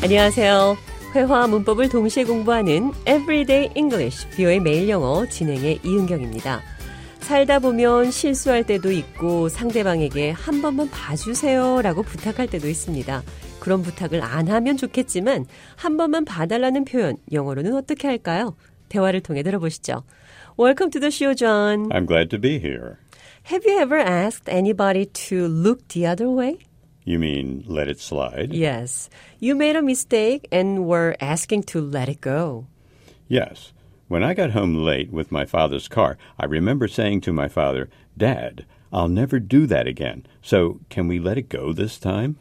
안녕하세요. 회화와 문법을 동시에 공부하는 Everyday English, 뷰의 매일 영어 진행의 이은경입니다. 살다 보면 실수할 때도 있고 상대방에게 한 번만 봐주세요 라고 부탁할 때도 있습니다. 그런 부탁을 안 하면 좋겠지만 한 번만 봐달라는 표현 영어로는 어떻게 할까요? 대화를 통해 들어보시죠. Welcome to the show, John. I'm glad to be here. Have you ever asked anybody to look the other way? You mean let it slide? Yes. You made a mistake and were asking to let it go. Yes. When I got home late with my father's car, I remember saying to my father, Dad, I'll never do that again. So can we let it go this time?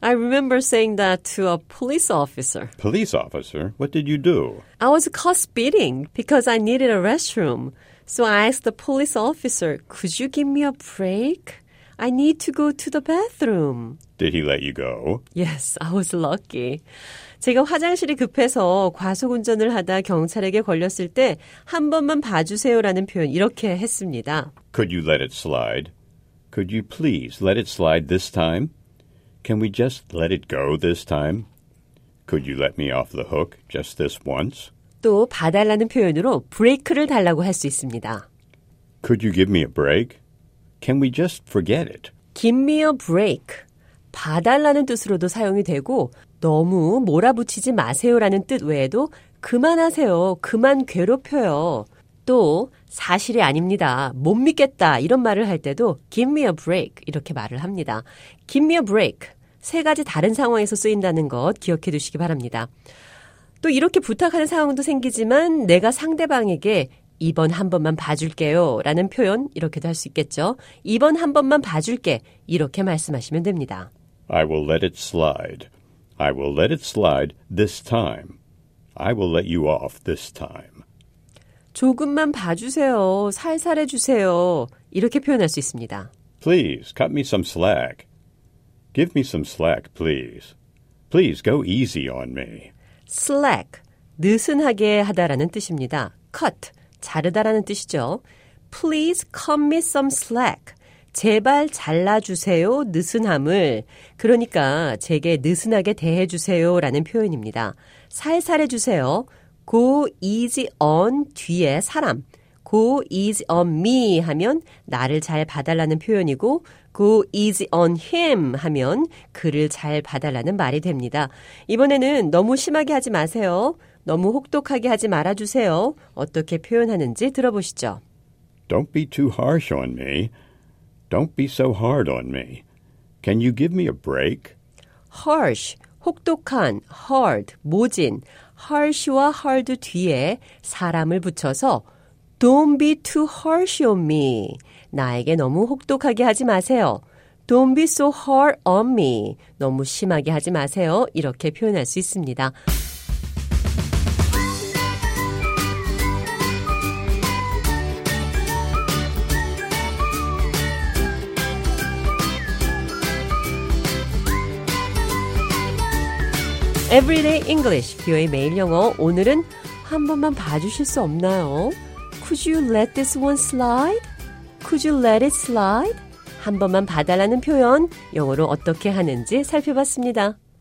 I remember saying that to a police officer. Police officer, what did you do? I was caught speeding because I needed a restroom. So I asked the police officer, could you give me a break? I need to go to the bathroom. Did he let you go? Yes, I was lucky. 제가 화장실이 급해서 과속 운전을 하다 경찰에게 걸렸을 때 한 번만 봐주세요라는 표현 이렇게 했습니다. Could you let it slide? Could you please let it slide this time? Can we just let it go this time? Could you let me off the hook just this once? 또 봐달라는 표현으로 브레이크를 달라고 할 수 있습니다. Could you give me a break? Can we just forget it? Give me a break. 봐달라는 뜻으로도 사용이 되고 너무 몰아붙이지 마세요라는 뜻 외에도 그만하세요. 그만 괴롭혀요. 또 사실이 아닙니다. 못 믿겠다 이런 말을 할 때도 give me a break 이렇게 말을 합니다. give me a break 세 가지 다른 상황에서 쓰인다는 것 기억해 두시기 바랍니다. 또 이렇게 부탁하는 상황도 생기지만 내가 상대방에게 이번 한 번만 봐줄게요 라는 표현 이렇게도 할 수 있겠죠. 이번 한 번만 봐줄게 이렇게 말씀하시면 됩니다. I will let it slide. I will let it slide this time. I will let you off this time. 조금만 봐주세요. 살살 해 주세요. 이렇게 표현할 수 있습니다. Please cut me some slack. Give me some slack, please. Please go easy on me. slack, 느슨하게 하다라는 뜻입니다. cut, 자르다라는 뜻이죠. Please cut me some slack. 제발 잘라주세요. 느슨함을. 그러니까 제게 느슨하게 대해주세요 라는 표현입니다. 살살 해주세요. go easy on 뒤에 사람. go easy on me 하면 나를 잘 봐달라는 표현이고 go easy on him 하면 그를 잘 봐달라는 말이 됩니다. 이번에는 너무 심하게 하지 마세요. 너무 혹독하게 하지 말아주세요. 어떻게 표현하는지 들어보시죠. Don't be too harsh on me. Don't be so hard on me. Can you give me a break? harsh, 혹독한, hard, 모진, harsh와 hard 뒤에 사람을 붙여서 Don't be too harsh on me. 나에게 너무 혹독하게 하지 마세요. Don't be so hard on me. 너무 심하게 하지 마세요. 이렇게 표현할 수 있습니다. Everyday English, 뷰의 매일 영어. 오늘은 한 번만 봐주실 수 없나요? Could you let this one slide? Could you let it slide? 한 번만 봐달라는 표현, 영어로 어떻게 하는지 살펴봤습니다.